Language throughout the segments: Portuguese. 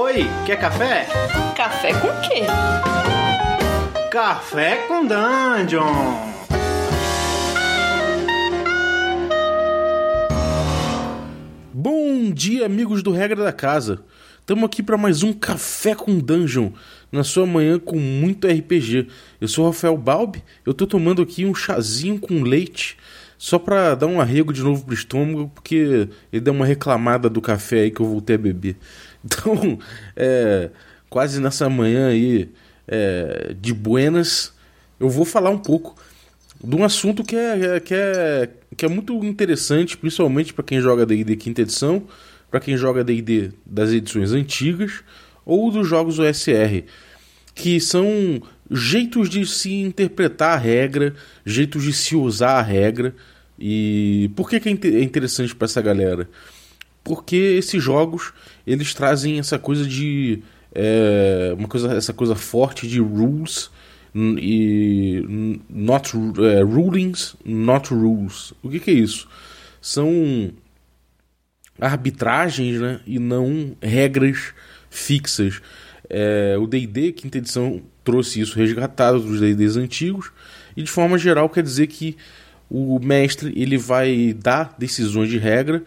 Oi, quer café? Café com quê? Café com Dungeon! Bom dia, amigos do Regra da Casa. Estamos aqui para mais um Café com Dungeon, na sua manhã com muito RPG. Eu sou o Rafael Balbi, eu tô tomando aqui um chazinho com leite, só para dar um arrego de novo pro estômago, porque ele deu uma reclamada do café aí que eu voltei a beber. Então, é, quase nessa manhã aí é, de buenas, eu vou falar um pouco de um assunto que é, que é, que é muito interessante, principalmente para quem joga D&D quinta edição, para quem joga D&D das edições antigas ou dos jogos OSR, que são jeitos de se interpretar a regra, jeitos de se usar a regra. E por que, que é interessante para essa galera? Porque esses jogos eles trazem essa coisa de é, uma coisa essa coisa forte de rules e not é, rulings, not rules. O que, que é isso? São arbitragens, né, e não regras fixas. É, o D&D quinta edição trouxe isso resgatado dos D&Ds antigos e de forma geral quer dizer que o mestre ele vai dar decisões de regra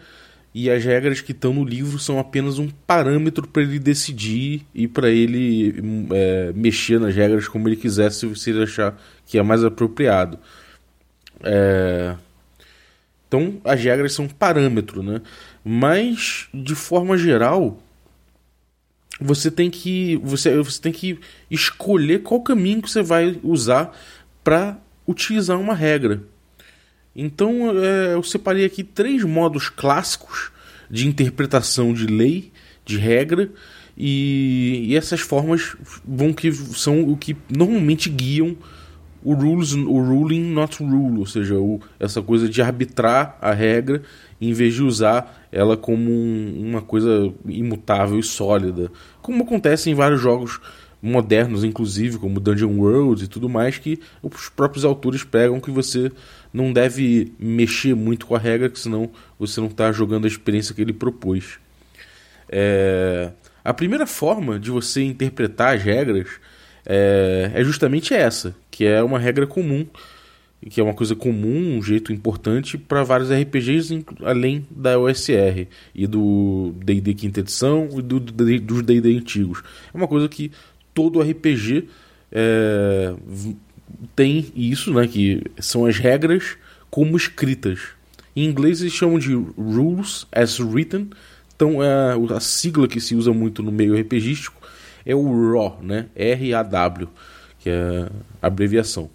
e as regras que estão no livro são apenas um parâmetro para ele decidir e para ele é, mexer nas regras como ele quiser, se ele achar que é mais apropriado. É... Então, as regras são parâmetro, né? Mas, de forma geral, você tem que você, você tem que escolher qual caminho que você vai usar para utilizar uma regra. Então é, eu separei aqui três modos clássicos de interpretação de lei, de regra, e, e, essas formas vão que são o que normalmente guiam o rules, o ruling not rule, ou seja, o, essa coisa de arbitrar a regra em vez de usar ela como um, uma coisa imutável e sólida, como acontece em vários jogos modernos, inclusive, como Dungeon World e tudo mais, que os próprios autores pegam que você não deve mexer muito com a regra, que senão você não está jogando a experiência que ele propôs. É... A primeira forma de você interpretar as regras é, é justamente essa, que é uma regra comum, que é uma coisa comum, um jeito importante para vários RPGs, além da OSR e do D&D quinta edição e do, do, dos D&D antigos. É uma coisa que todo RPG é, tem isso, né, que são as regras como escritas. Em inglês eles chamam de Rules as Written, então é a sigla que se usa muito no meio RPGístico é o RAW, né, R-A-W, que é a abreviação.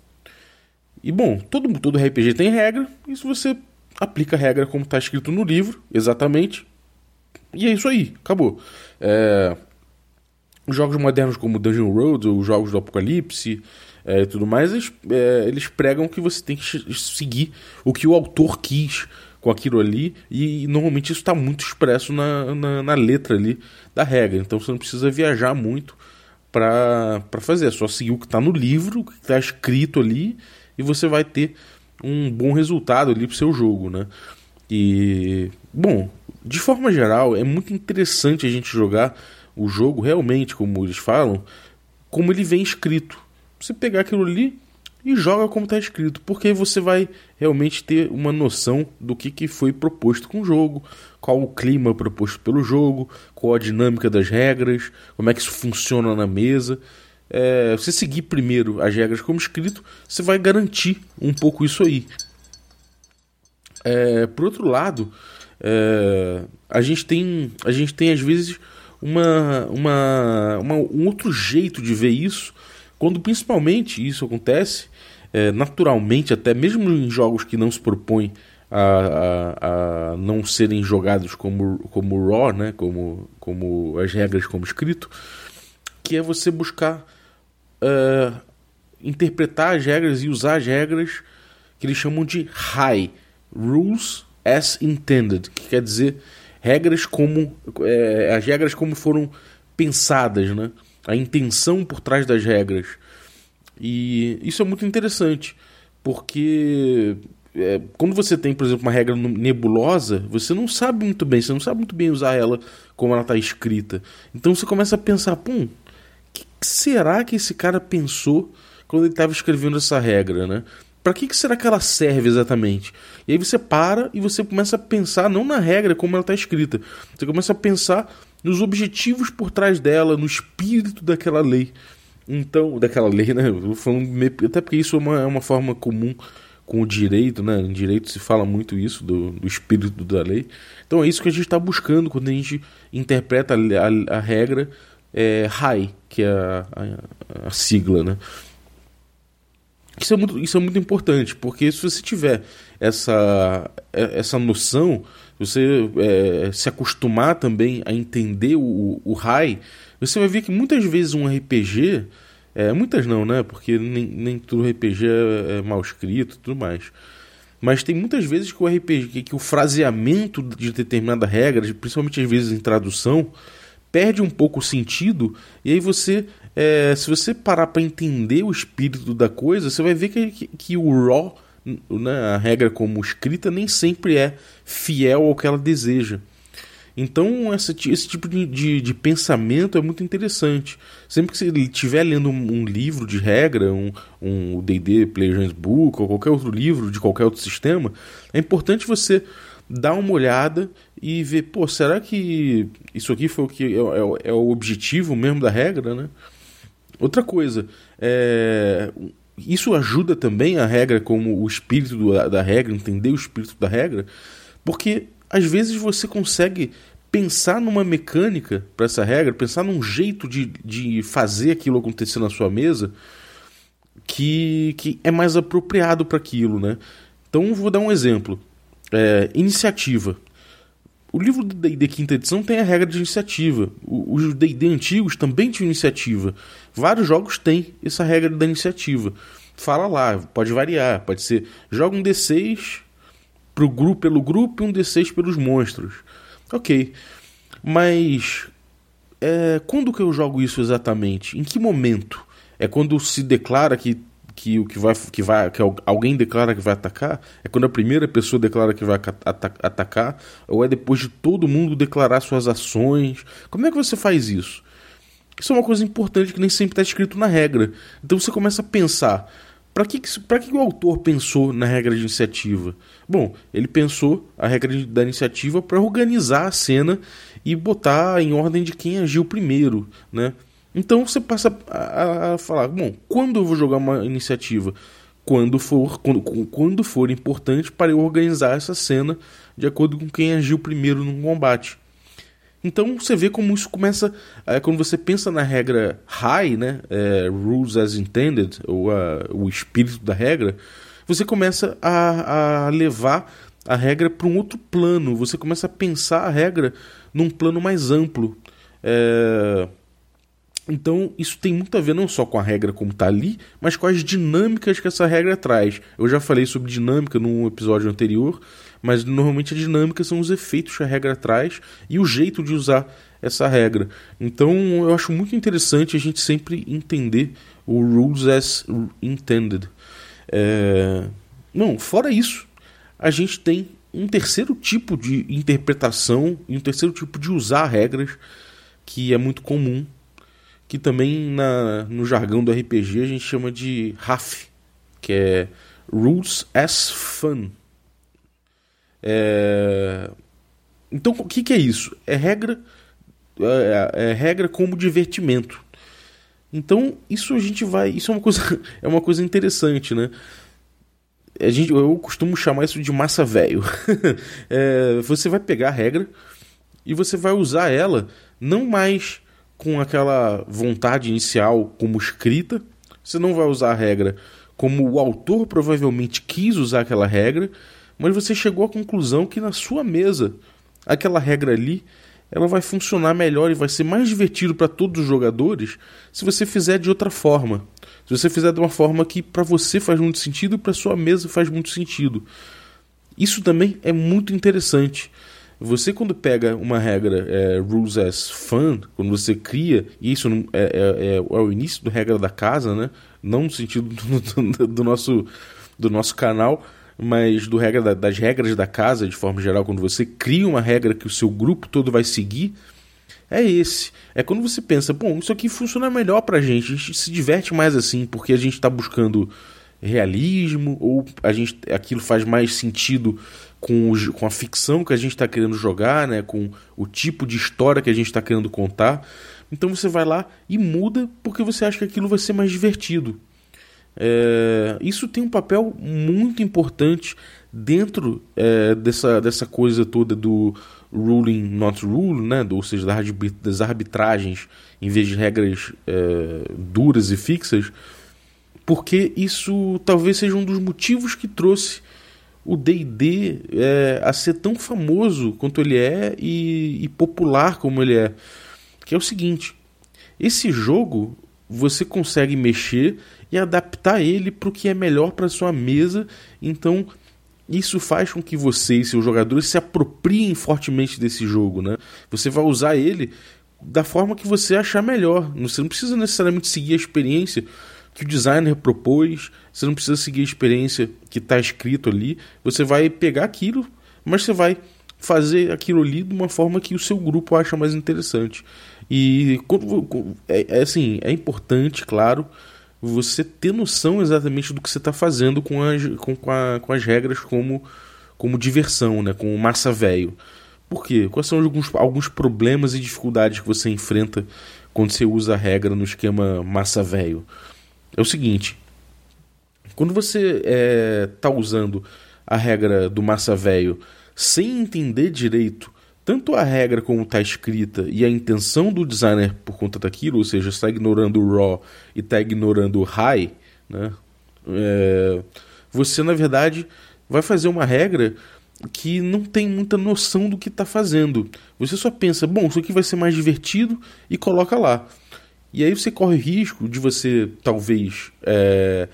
E bom, todo, todo RPG tem regra, e se você aplica a regra como está escrito no livro, exatamente, e é isso aí, acabou. É, jogos modernos como Dungeon Road, ou jogos do Apocalipse é, e tudo mais, eles, é, eles pregam que você tem que seguir o que o autor quis com aquilo ali, e normalmente isso está muito expresso na, na, na, letra ali da regra, então você não precisa viajar muito para fazer, é só seguir o que está no livro, o que está escrito ali, e você vai ter um bom resultado ali para seu jogo, né? E, bom, de forma geral, é muito interessante a gente jogar o jogo realmente, como eles falam, como ele vem escrito. Você pegar aquilo ali e joga como está escrito, porque aí você vai realmente ter uma noção do que, que foi proposto com o jogo, qual o clima proposto pelo jogo, qual a dinâmica das regras, como é que isso funciona na mesa. É, você seguir primeiro as regras como escrito, você vai garantir um pouco isso aí. É, por outro lado, é, a gente tem a gente tem às vezes uma, uma, uma, um outro jeito de ver isso, quando principalmente isso acontece é, naturalmente, até mesmo em jogos que não se propõem a, a, a, não serem jogados como, como raw, né? como, como as regras como escrito, que é você buscar uh, interpretar as regras e usar as regras que eles chamam de high rules as intended, que quer dizer regras como é, as regras como foram pensadas, né? A intenção por trás das regras. E isso é muito interessante, porque é, quando você tem, por exemplo, uma regra nebulosa, você não sabe muito bem, você não sabe muito bem usar ela como ela está escrita. Então você começa a pensar, pum, o que será que esse cara pensou quando ele estava escrevendo essa regra, né? Para que, que será que ela serve exatamente? E aí você para e você começa a pensar não na regra como ela está escrita, você começa a pensar nos objetivos por trás dela, no espírito daquela lei. Então, daquela lei, né? Até porque isso é uma, é uma forma comum com o direito, né? Em direito se fala muito isso, do, do espírito da lei. Então é isso que a gente está buscando quando a gente interpreta a, a, a regra é, RAI, que é a, a, a, sigla, né? Isso é, muito, isso é muito importante, porque se você tiver essa, é, essa noção, você é, se acostumar também a entender o, o RAI, você vai ver que muitas vezes um RPG é, muitas não, né? Porque nem, nem tudo RPG é, é mal escrito e tudo mais. Mas tem muitas vezes que o RPG, que, que o fraseamento de determinada regra, principalmente às vezes em tradução, perde um pouco o sentido. E aí você, é, se você parar para entender o espírito da coisa, você vai ver que, que, que o raw, né, a regra como escrita, nem sempre é fiel ao que ela deseja. Então, esse tipo de, de, de, pensamento é muito interessante. Sempre que você estiver lendo um, um, livro de regra, um, um D&D Player's Book, ou qualquer outro livro de qualquer outro sistema, é importante você dar uma olhada e ver, pô, será que isso aqui foi o que é, é, é o objetivo mesmo da regra, né? Outra coisa, é, isso ajuda também a regra como o espírito do, da regra, entender o espírito da regra, porque às vezes você consegue pensar numa mecânica para essa regra, pensar num jeito de, de fazer aquilo acontecer na sua mesa que, que é mais apropriado para aquilo, né? Então vou dar um exemplo. É, iniciativa. O livro do D&D quinta edição tem a regra de iniciativa. Os D&D antigos também tinham iniciativa. Vários jogos têm essa regra da iniciativa. Fala lá, pode variar, pode ser joga um D6 pro grupo, pelo grupo e um D6 pelos monstros. Ok. Mas é, quando que eu jogo isso exatamente? Em que momento? É quando se declara que, que o que vai que vai que alguém declara que vai atacar? É quando a primeira pessoa declara que vai atacar? Ou é depois de todo mundo declarar suas ações? Como é que você faz isso? Isso é uma coisa importante que nem sempre está escrito na regra. Então você começa a pensar: para que, pra que o autor pensou na regra de iniciativa? Bom, ele pensou a regra da iniciativa para organizar a cena e botar em ordem de quem agiu primeiro, né? Então você passa a, a falar, bom, quando eu vou jogar uma iniciativa? Quando for, quando, quando for importante para eu organizar essa cena de acordo com quem agiu primeiro no combate. Então você vê como isso começa. É, quando você pensa na regra high, né, é, rules as intended, ou a, o espírito da regra, você começa a, a levar a regra para um outro plano. Você começa a pensar a regra num plano mais amplo. É... Então, isso tem muito a ver não só com a regra como está ali, mas com as dinâmicas que essa regra traz. Eu já falei sobre dinâmica num episódio anterior, mas normalmente a dinâmica são os efeitos que a regra traz e o jeito de usar essa regra. Então eu acho muito interessante a gente sempre entender o rules as intended. É... Não, fora isso, a gente tem um terceiro tipo de interpretação e um terceiro tipo de usar regras que é muito comum, que também na, no jargão do RPG a gente chama de RAF, que é Rules as Fun. É... Então, o que, que, é isso? É regra, é, é, regra como divertimento. Então, isso a gente vai. Isso é uma coisa, é uma coisa interessante, né? A gente, eu costumo chamar isso de massa velho. é, você vai pegar a regra e você vai usar ela não mais com aquela vontade inicial como escrita. Você não vai usar a regra como o autor provavelmente quis usar aquela regra mas você chegou à conclusão que na sua mesa aquela regra ali ela vai funcionar melhor e vai ser mais divertido para todos os jogadores se você fizer de outra forma. Se você fizer de uma forma que para você faz muito sentido e para sua mesa faz muito sentido. Isso também é muito interessante. Você quando pega uma regra é, rules as fun, quando você cria, e isso é, é, é, é o início da regra da casa, né? não no sentido do, do, do, nosso, do nosso canal, mas do regra das regras da casa de forma geral, quando você cria uma regra que o seu grupo todo vai seguir, é esse. É quando você pensa, bom, isso aqui funciona melhor pra gente, a gente se diverte mais assim, porque a gente está buscando realismo, ou a gente, aquilo faz mais sentido com, com a ficção que a gente está querendo jogar, né, com o tipo de história que a gente está querendo contar. Então você vai lá e muda porque você acha que aquilo vai ser mais divertido. É, isso tem um papel muito importante dentro é, dessa, dessa coisa toda do ruling not rule, né? ou seja, das arbitragens em vez de regras é, duras e fixas, porque isso talvez seja um dos motivos que trouxe o D&D é, a ser tão famoso quanto ele é e, e popular como ele é. Que é o seguinte, esse jogo você consegue mexer e adaptar ele para o que é melhor para sua mesa. Então, isso faz com que você e seus jogadores se apropriem fortemente desse jogo, né? Você vai usar ele da forma que você achar melhor. Você não precisa necessariamente seguir a experiência que o designer propôs, você não precisa seguir a experiência que está escrito ali. Você vai pegar aquilo, mas você vai fazer aquilo ali de uma forma que o seu grupo acha mais interessante. E é, é assim, é importante, claro, você ter noção exatamente do que você está fazendo com as, com, com, a, com as regras como, como diversão, né? com massa velho. Por quê? Quais são alguns, alguns problemas e dificuldades que você enfrenta quando você usa a regra no esquema massa velho? É o seguinte: quando você está é, tá usando a regra do massa velho sem entender direito tanto a regra como está escrita e a intenção do designer por conta daquilo, ou seja, está ignorando o raw e está ignorando o high, né? É, você na verdade vai fazer uma regra que não tem muita noção do que está fazendo. Você só pensa, bom, isso aqui vai ser mais divertido e coloca lá. E aí você corre risco de você talvez é,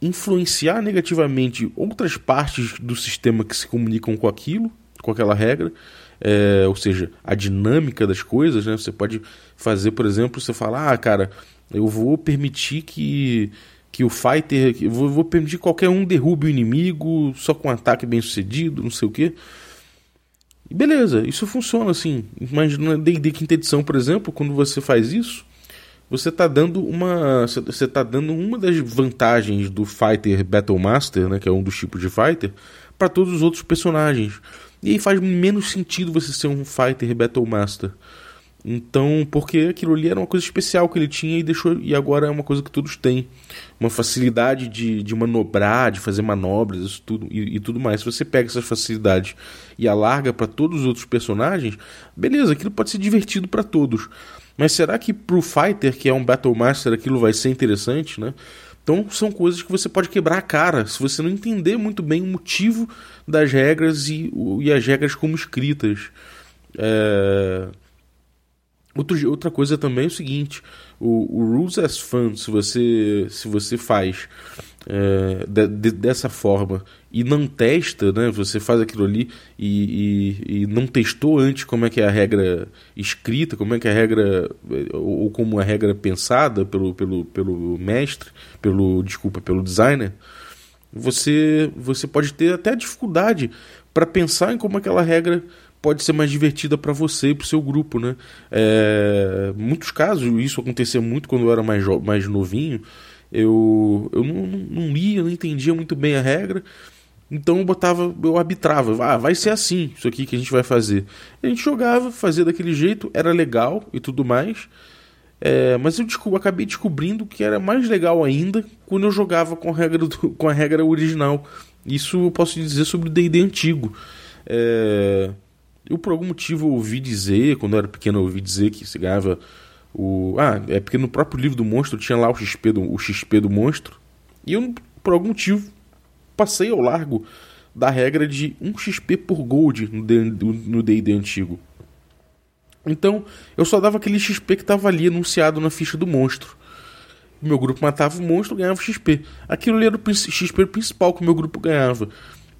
influenciar negativamente outras partes do sistema que se comunicam com aquilo, com aquela regra é, ou seja, a dinâmica das coisas, né? Você pode fazer, por exemplo, você falar, ah, cara, eu vou permitir que, que o fighter, eu vou, vou permitir que qualquer um derrube o inimigo só com um ataque bem sucedido, não sei o que. Beleza, isso funciona assim. Mas na D&D quinta edição, por exemplo, quando você faz isso, você está dando uma você tá dando uma das vantagens do fighter battle master, né, que é um dos tipos de fighter, para todos os outros personagens. E aí faz menos sentido você ser um fighter Battle Master. Então, porque aquilo ali era uma coisa especial que ele tinha e deixou e agora é uma coisa que todos têm. Uma facilidade de, de manobrar, de fazer manobras, isso tudo e, e tudo mais. Se você pega essas facilidades e alarga para todos os outros personagens, beleza, aquilo pode ser divertido para todos. Mas será que pro fighter, que é um Battle Master, aquilo vai ser interessante, né? Então são coisas que você pode quebrar a cara se você não entender muito bem o motivo das regras e, e as regras como escritas. É... Outro, outra coisa também é o seguinte: o, o Rules as Fun, se você, se você faz é, de, de, dessa forma e não testa, né? Você faz aquilo ali e, e, e, não testou antes como é que é a regra escrita, como é que é a regra ou, ou como a regra pensada pelo, pelo, pelo mestre, pelo desculpa, pelo designer. Você você pode ter até dificuldade para pensar em como aquela regra pode ser mais divertida para você e para o seu grupo, né? É, muitos casos isso acontecia muito quando eu era mais, mais novinho eu, eu não, não, não lia, não entendia muito bem a regra. Então eu botava, eu arbitrava, ah, vai ser assim, isso aqui que a gente vai fazer. A gente jogava, fazia daquele jeito, era legal e tudo mais. É, mas eu acabei descobrindo que era mais legal ainda quando eu jogava com a regra, do, com a regra original. Isso eu posso dizer sobre o D&D antigo. É, eu por algum motivo ouvi dizer, quando eu era pequeno eu ouvi dizer que se ganhava o, ah, é porque no próprio livro do monstro tinha lá o XP do, o XP do monstro. E eu, por algum motivo, passei ao largo da regra de 1 XP por gold no D&D antigo. Então, eu só dava aquele XP que estava ali anunciado na ficha do monstro. Meu grupo matava o monstro, ganhava XP. Aquilo ali era o XP principal que o meu grupo ganhava.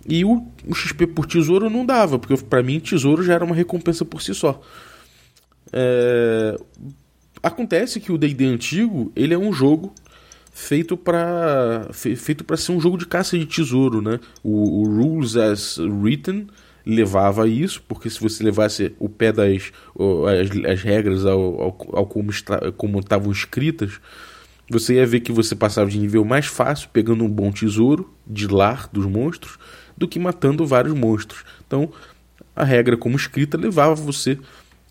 E o, o XP por tesouro não dava, porque para mim tesouro já era uma recompensa por si só. É, Acontece que o D&D antigo, ele é um jogo feito para feito para ser um jogo de caça de tesouro, né? O, o, Rules as Written levava a isso, porque se você levasse o pé das as, as regras ao, ao, ao como, como estavam escritas, você ia ver que você passava de nível mais fácil pegando um bom tesouro de lar dos monstros do que matando vários monstros. Então, a regra como escrita levava você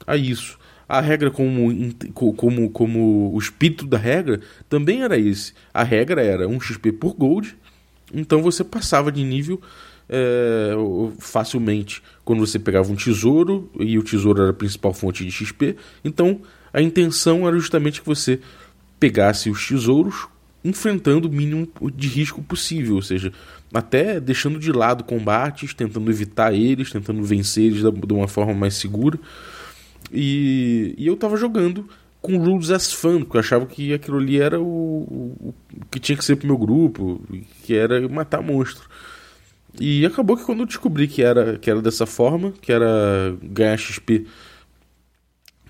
a isso. A regra como, como, como o espírito da regra também era esse. A regra era 1 XP por gold, então você passava de nível é, facilmente quando você pegava um tesouro e o tesouro era a principal fonte de XP. Então a intenção era justamente que você pegasse os tesouros enfrentando o mínimo de risco possível, ou seja, até deixando de lado combates, tentando evitar eles, tentando vencer eles de uma forma mais segura. E, e eu tava jogando com Rules as Fun, porque eu achava que aquilo ali era o, o, o, que tinha que ser pro meu grupo, que era matar monstro. E acabou que quando eu descobri que era, que era dessa forma, que era ganhar XP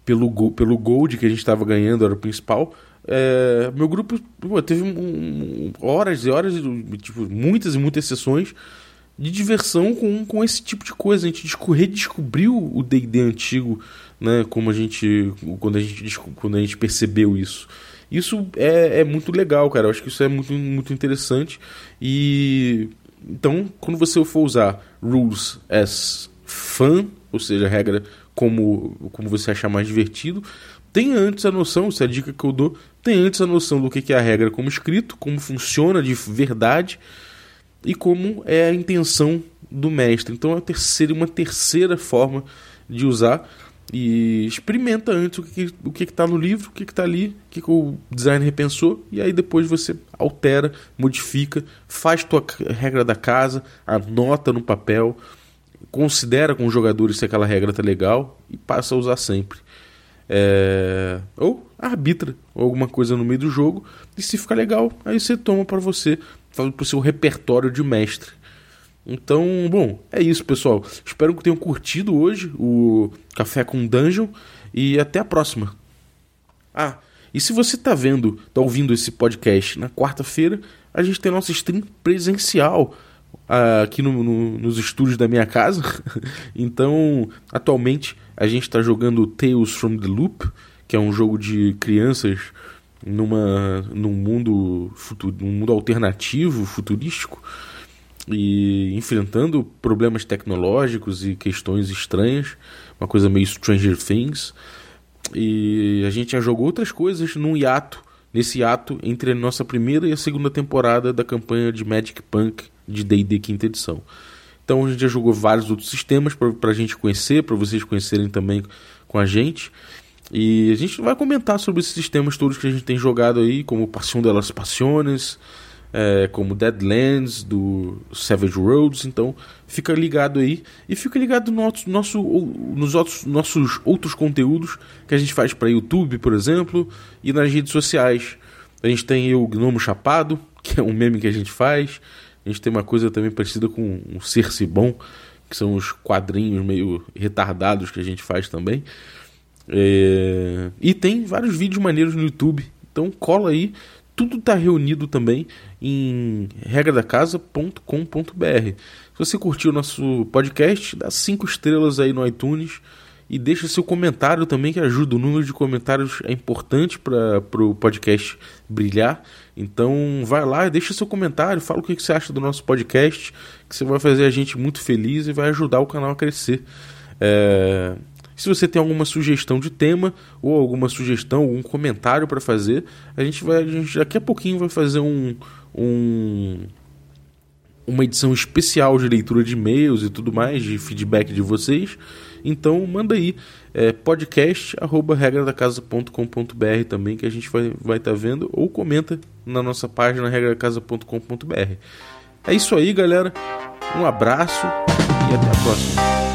pelo, pelo gold que a gente estava ganhando, era o principal, é, meu grupo pô, teve um, horas e horas, tipo, muitas e muitas sessões de diversão com, com esse tipo de coisa. A gente redescobriu o D&D antigo, né? Como a gente quando a gente quando a gente percebeu isso. Isso é, é muito legal, cara. Eu acho que isso é muito, muito interessante. E então, quando você for usar rules as fun, ou seja, regra como, como você achar mais divertido, tenha antes a noção, essa é a dica que eu dou, tenha antes a noção do que é a regra como escrito, como funciona de verdade e como é a intenção do mestre. Então é uma terceira, uma terceira forma de usar e experimenta antes o que o que está no livro, o que está ali, o que, que o designer repensou e aí depois você altera, modifica, faz tua regra da casa, anota no papel, considera com os jogadores se aquela regra está legal e passa a usar sempre. É... Ou arbitra alguma coisa no meio do jogo e se ficar legal, aí você toma para você, para o seu repertório de mestre. Então, bom, é isso, pessoal. Espero que tenham curtido hoje o Café com Dungeon e até a próxima. Ah, e se você está vendo, está ouvindo esse podcast na quarta-feira, a gente tem nossa stream presencial uh, aqui no, no, nos estúdios da minha casa. então, atualmente a gente está jogando Tales from the Loop, que é um jogo de crianças numa num mundo futuro, num mundo alternativo, futurístico e enfrentando problemas tecnológicos e questões estranhas, uma coisa meio Stranger Things. E a gente já jogou outras coisas num hiato, nesse hiato entre a nossa primeira e a segunda temporada da campanha de Magic Punk de D&D quinta edição. Então a gente já jogou vários outros sistemas para a gente conhecer, para vocês conhecerem também com a gente. E a gente vai comentar sobre esses sistemas todos que a gente tem jogado aí, como Passion de las Passiones, é, como Deadlands, do Savage Roads. Então fica ligado aí e fica ligado no nosso, nosso, nos outros, nossos outros conteúdos que a gente faz para YouTube, por exemplo, e nas redes sociais. A gente tem o Gnomo Chapado, que é um meme que a gente faz. A gente tem uma coisa também parecida com um Cerce Bom, que são os quadrinhos meio retardados que a gente faz também. É... E tem vários vídeos maneiros no YouTube. Então cola aí. Tudo está reunido também em regradacasa.com.br. Se você curtiu o nosso podcast, dá cinco estrelas aí no iTunes e deixa seu comentário também, que ajuda. O número de comentários é importante para o podcast brilhar. Então vai lá, deixa seu comentário, fala o que, você acha do nosso podcast, que você vai fazer a gente muito feliz e vai ajudar o canal a crescer. É... Se você tem alguma sugestão de tema ou alguma sugestão, algum comentário para fazer, a gente vai, a gente daqui a pouquinho vai fazer um, um uma edição especial de leitura de e-mails e tudo mais, de feedback de vocês. Então manda aí, é, podcast arroba regradacasa.com.br também, que a gente vai estar vai tá vendo, ou comenta na nossa página regradacasa.com.br. É isso aí, galera. Um abraço e até a próxima.